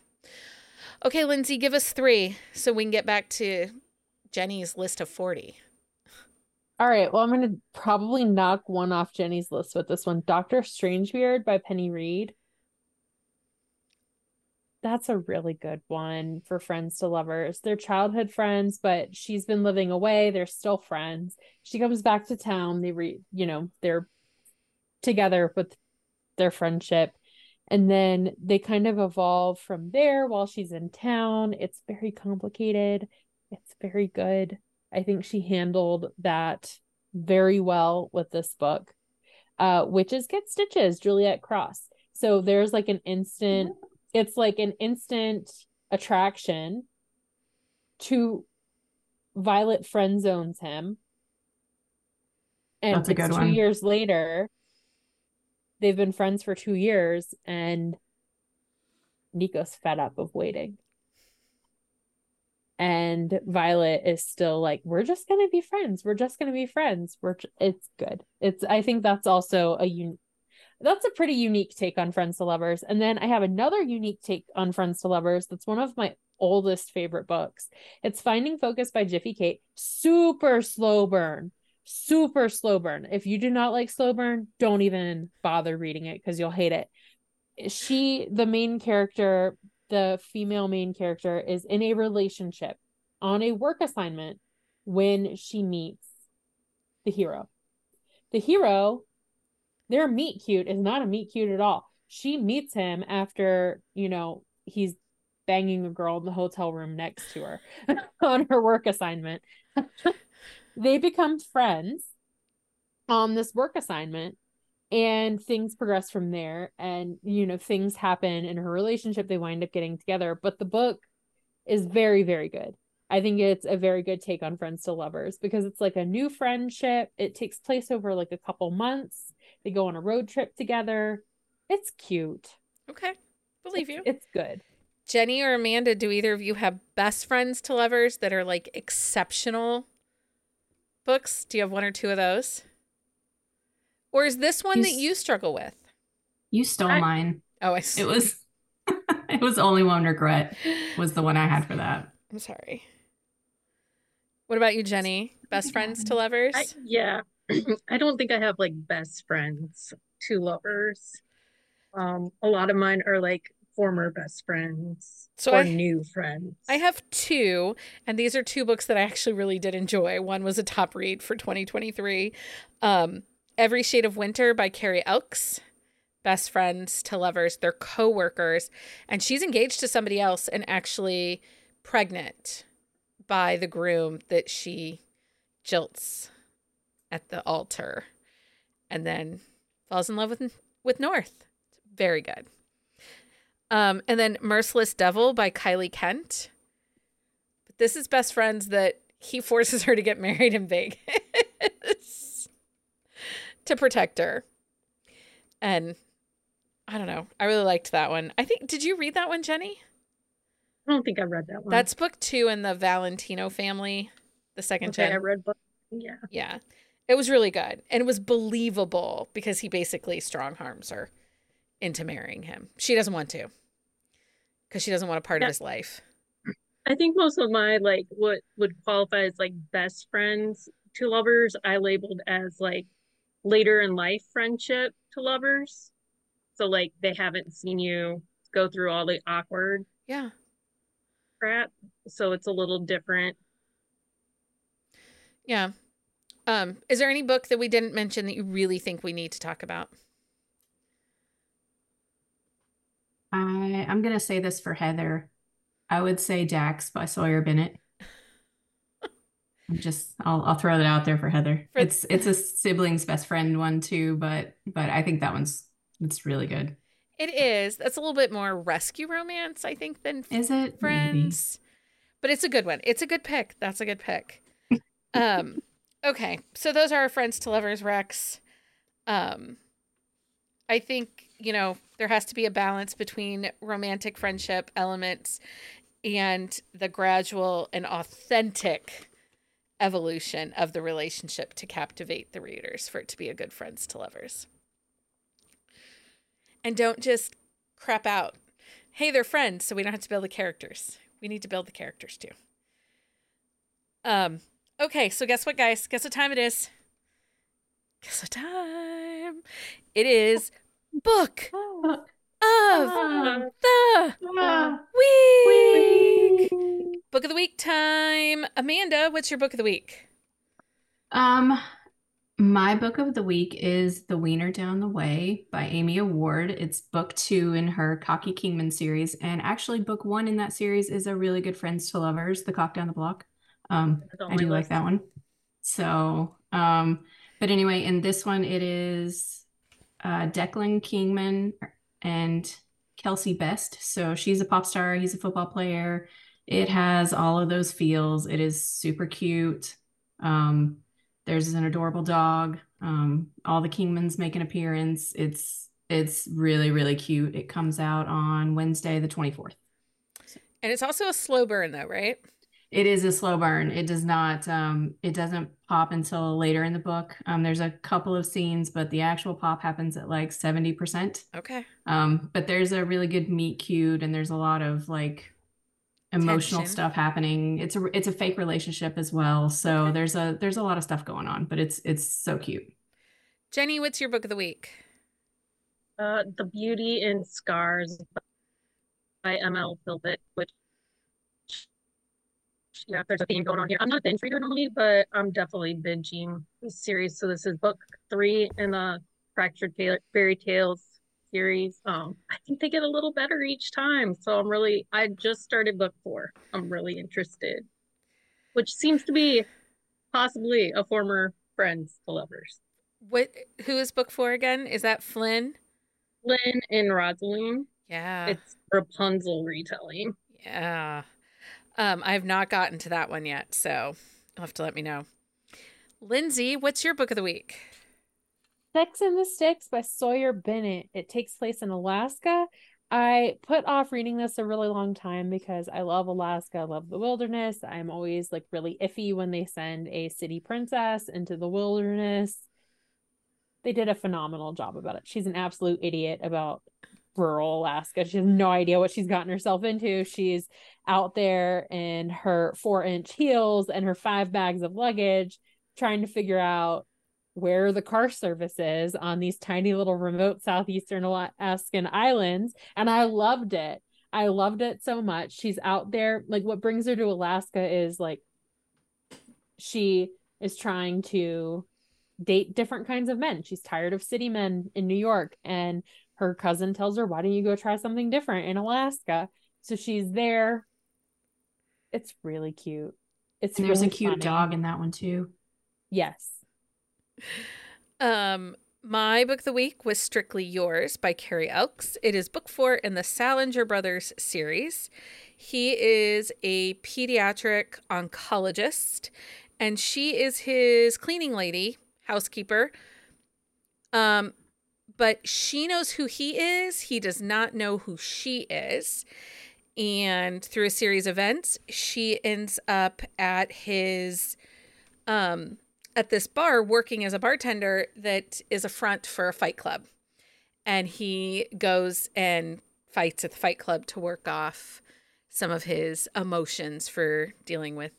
Okay, Lindsay, give us three so we can get back to Jenny's list of 40. All right. Well, I'm going to probably knock one off Jenny's list with this one. Doctor Strangebeard by Penny Reid. That's a really good one for friends to lovers. They're childhood friends, but she's been living away. They're still friends. She comes back to town. They re, you know, they're together with their friendship. And then they kind of evolve from there while she's in town. It's very complicated. It's very good. I think she handled that very well with this book. Uh, Witches Get Stitches, Juliette Cross. So there's like an instant it's like an instant attraction to Violet friend zones him. And That's a good two one. years later. They've been friends for two years, and Nico's fed up of waiting. And Violet is still like, we're just gonna be friends. We're just gonna be friends. We're j-" it's good. It's I think that's also a un- that's a pretty unique take on friends to lovers. And then I have another unique take on friends to lovers. That's one of my oldest favorite books. It's Finding Focus by Jiffy Kate. Super slow burn. Super slow burn. If you do not like slow burn, don't even bother reading it because you'll hate it. She, the main character, the female main character, is in a relationship on a work assignment when she meets the hero. The hero their meet cute is not a meet cute at all. She meets him after, you know, he's banging a girl in the hotel room next to her on her work assignment. they become friends on this work assignment and things progress from there and you know things happen in her relationship they wind up getting together but the book is very very good i think it's a very good take on friends to lovers because it's like a new friendship it takes place over like a couple months they go on a road trip together it's cute Okay. Believe it's, you. it's good Jenny or Amanda, do either of you have best friends to lovers that are like exceptional books? Do you have one or two of those? Or is this one You that s- you struggle with? You stole I- mine. Oh, I s- It was it was only one regret was the one I had for that. I'm sorry. What about you, Jenny? Best friends to lovers? I, yeah, I don't think I have like best friends to lovers. Um, a lot of mine are like former best friends So or I- new friends. I have two, and these are two books that I actually really did enjoy. One was a top read for 2023. Um, Every Shade of Winter by Carrie Elks. Best friends to lovers. They're co workers, and she's engaged to somebody else and actually pregnant by the groom that she jilts at the altar and then falls in love with with North. Very good. Um, and then Merciless Devil by Kylie Kent. But this is best friends that he forces her to get married in Vegas to protect her. And I don't know. I really liked that one. I think did you read that one, Jenny? I don't think I read that one. That's book two in the Valentino family, the second okay. I read book. Yeah. Yeah. It was really good. And it was believable because he basically strong harms her into marrying him. She doesn't want to. Because she doesn't want a part Yeah. of his life. I think most of my like what would qualify as like best friends to lovers, I labeled as like later in life friendship to lovers. So like they haven't seen you go through all the awkward Yeah. Crap. So it's a little different. Yeah. Um, is there any book that we didn't mention that you really think we need to talk about? I I'm gonna say this for Heather. I would say Dax by Sawyer Bennett. I'm just I'll I'll throw that out there for Heather. For- It's it's a sibling's best friend one too, but but I think that one's it's really good. It is. That's a little bit more rescue romance, I think, than Is it? Maybe. friends. But it's a good one. It's a good pick. That's a good pick. um, okay. So those are our friends to lovers Rex. Um, I think, you know, there has to be a balance between romantic friendship elements and the gradual and authentic evolution of the relationship to captivate the readers for it to be a good friends to lovers and don't just crap out. Hey, they're friends, so we don't have to build the characters. We need to build the characters too. Um, okay, so guess what, guys? Guess what time it is? Guess what time? It is book of the week. Book of the week time. Amanda, what's your book of the week? Um, my book of the week is The Wiener Down the Way by Amy Award. It's book two in her Cocky Kingman series. And actually, book one in that series is a really good Friends to Lovers, The Cock Down the Block. Um, I do like that one. So, um, but anyway, in this one, it is uh, Declan Kingman and Kelsey Best. So she's a pop star, he's a football player. It has all of those feels. It is super cute. Um, there's an adorable dog. Um, all the Kingmans make an appearance. It's it's really really cute. It comes out on Wednesday the 24th. And it's also a slow burn though, right? It is a slow burn. It does not um it doesn't pop until later in the book. Um there's a couple of scenes, but the actual pop happens at like 70%. Okay. Um but there's a really good meet cute and there's a lot of like emotional Tension. stuff happening. It's a it's a fake relationship as well. So Okay. there's a there's a lot of stuff going on, but it's it's so cute. Jenny, what's your book of the week? Uh, The Beauty in Scars by ML Philpitt, which yeah, there's a theme going on here. I'm not a binge reader normally, but I'm definitely binging this series. So this is book three in the Fractured Fairy Tales series. Um, I think they get a little better each time. So I'm really, I just started book four. I'm really interested, which seems to be possibly a former friends to lovers. What who is book four again? Is that Flynn? Flynn and Rosaline. Yeah. It's Rapunzel retelling. Yeah. Um, I have not gotten to that one yet, so you'll have to let me know. Lindsay, what's your book of the week? Sex in the Sticks by Sawyer Bennett. It takes place in Alaska. I put off reading this a really long time because I love Alaska. I love the wilderness. I'm always like really iffy when they send a city princess into the wilderness. They did a phenomenal job about it. She's an absolute idiot about rural Alaska. She has no idea what she's gotten herself into. She's out there in her four inch heels and her five bags of luggage trying to figure out where the car service is on these tiny little remote southeastern Alaskan islands. And I loved it. I loved it so much. She's out there. Like, what brings her to Alaska is like she is trying to date different kinds of men. She's tired of city men in New York. And her cousin tells her, Why don't you go try something different in Alaska? So she's there. It's really cute. It's And there's really a cute funny. dog in that one too. Yes. Um, my book of the week was Strictly Yours by Carrie Elks. It is book four in the Salinger Brothers series. He is a pediatric oncologist, and she is his cleaning lady, housekeeper. Um, but she knows who he is. He does not know who she is. And through a series of events, she ends up at his um at this bar working as a bartender that is a front for a fight club. And he goes and fights at the fight club to work off some of his emotions for dealing with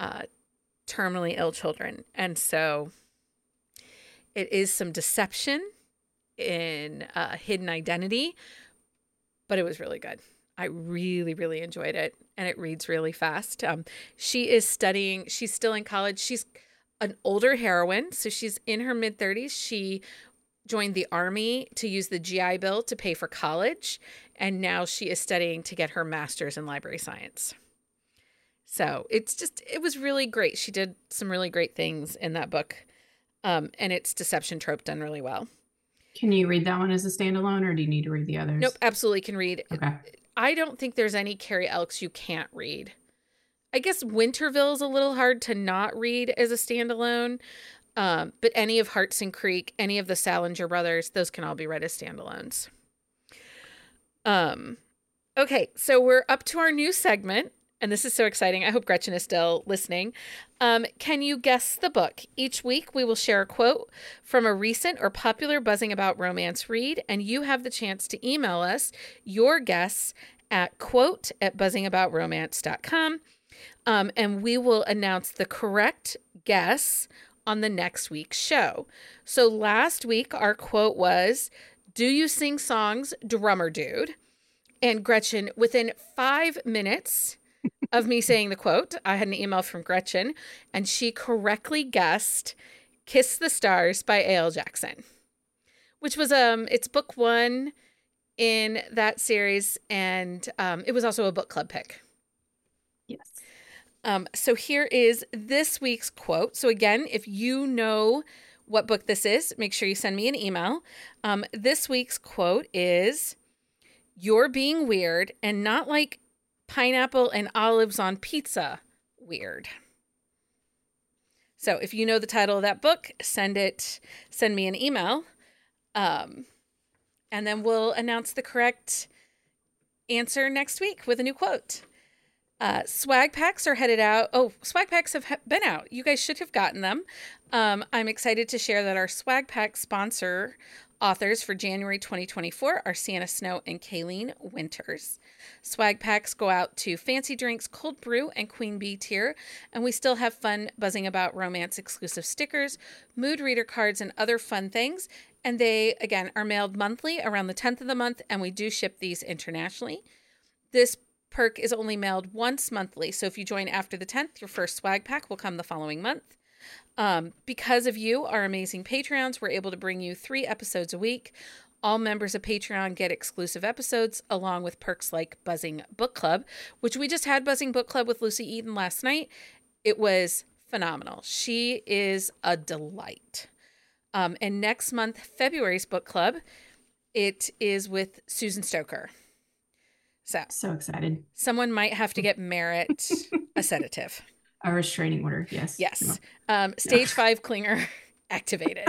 uh, terminally ill children. And so it is some deception in uh, hidden identity, but it was really good. I really, really enjoyed it. And it reads really fast. Um, she is studying, she's still in college. She's an older heroine. So she's in her mid 30s. She joined the army to use the GI Bill to pay for college. And now she is studying to get her master's in library science. So it's just, it was really great. She did some really great things in that book. Um, and it's deception trope done really well. Can you read that one as a standalone or do you need to read the others? Nope, absolutely can read. Okay. I don't think there's any Carrie Elks you can't read. I guess Winterville's a little hard to not read as a standalone. Um, but any of Heartbreak Creek, any of the Salinger brothers, those can all be read as standalones. Um, okay, so we're up to our new segment, and this is so exciting. I hope Gretchen is still listening. Um, can you guess the book? Each week we will share a quote from a recent or popular buzzing about romance read, and you have the chance to email us your guess at quote at buzzingaboutromance.com. Um, and we will announce the correct guess on the next week's show. So last week, our quote was Do you sing songs, drummer dude? And Gretchen, within five minutes, of me saying the quote. I had an email from Gretchen, and she correctly guessed "Kiss the Stars" by A.L. Jackson, which was um, it's book one in that series, and um, it was also a book club pick. Um, so here is this week's quote. So again, if you know what book this is, make sure you send me an email. Um, this week's quote is You're being weird and not like pineapple and olives on pizza weird. So if you know the title of that book, send it, send me an email. Um, and then we'll announce the correct answer next week with a new quote. Uh, swag packs are headed out. Oh, swag packs have been out. You guys should have gotten them. Um, I'm excited to share that our swag pack sponsor authors for January 2024 are Sienna Snow and Kayleen Winters. Swag packs go out to Fancy Drinks, Cold Brew, and Queen Bee tier, and we still have fun buzzing about romance exclusive stickers, mood reader cards, and other fun things. And they, again, are mailed monthly around the 10th of the month, and we do ship these internationally. This perk is only mailed once monthly, so if you join after the 10th, your first swag pack will come the following month. Um, because of you, our amazing Patreons, we're able to bring you three episodes a week. All members of Patreon get exclusive episodes along with perks like Buzzing Book Club, which we just had Buzzing Book Club with Lucy Eden last night. It was phenomenal. She is a delight. Um, and next month, February's book club, it is with Susan Stoker. So So excited. someone might have to get Merit a sedative. A restraining order. Yes. Yes. Um, stage five clinger activated.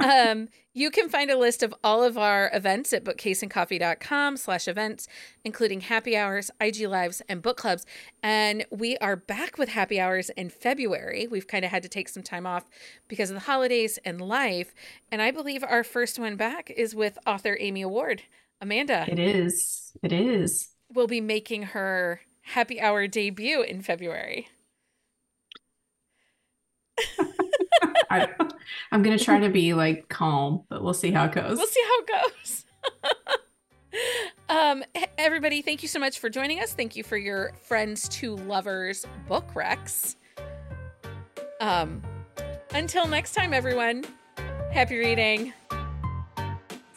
um, you can find a list of all of our events at bookcaseandcoffee.com slash events, including happy hours, IG lives, and book clubs. And we are back with happy hours in February. We've kind of had to take some time off because of the holidays and life. And I believe our first one back is with author Amy Award. Amanda It is. It is. will be making her happy hour debut in February. I, I'm gonna try to be like calm, but we'll see how it goes. We'll see how it goes. um, everybody, thank you so much for joining us. Thank you for your friends to lovers book recs. Um, until next time, everyone. Happy reading.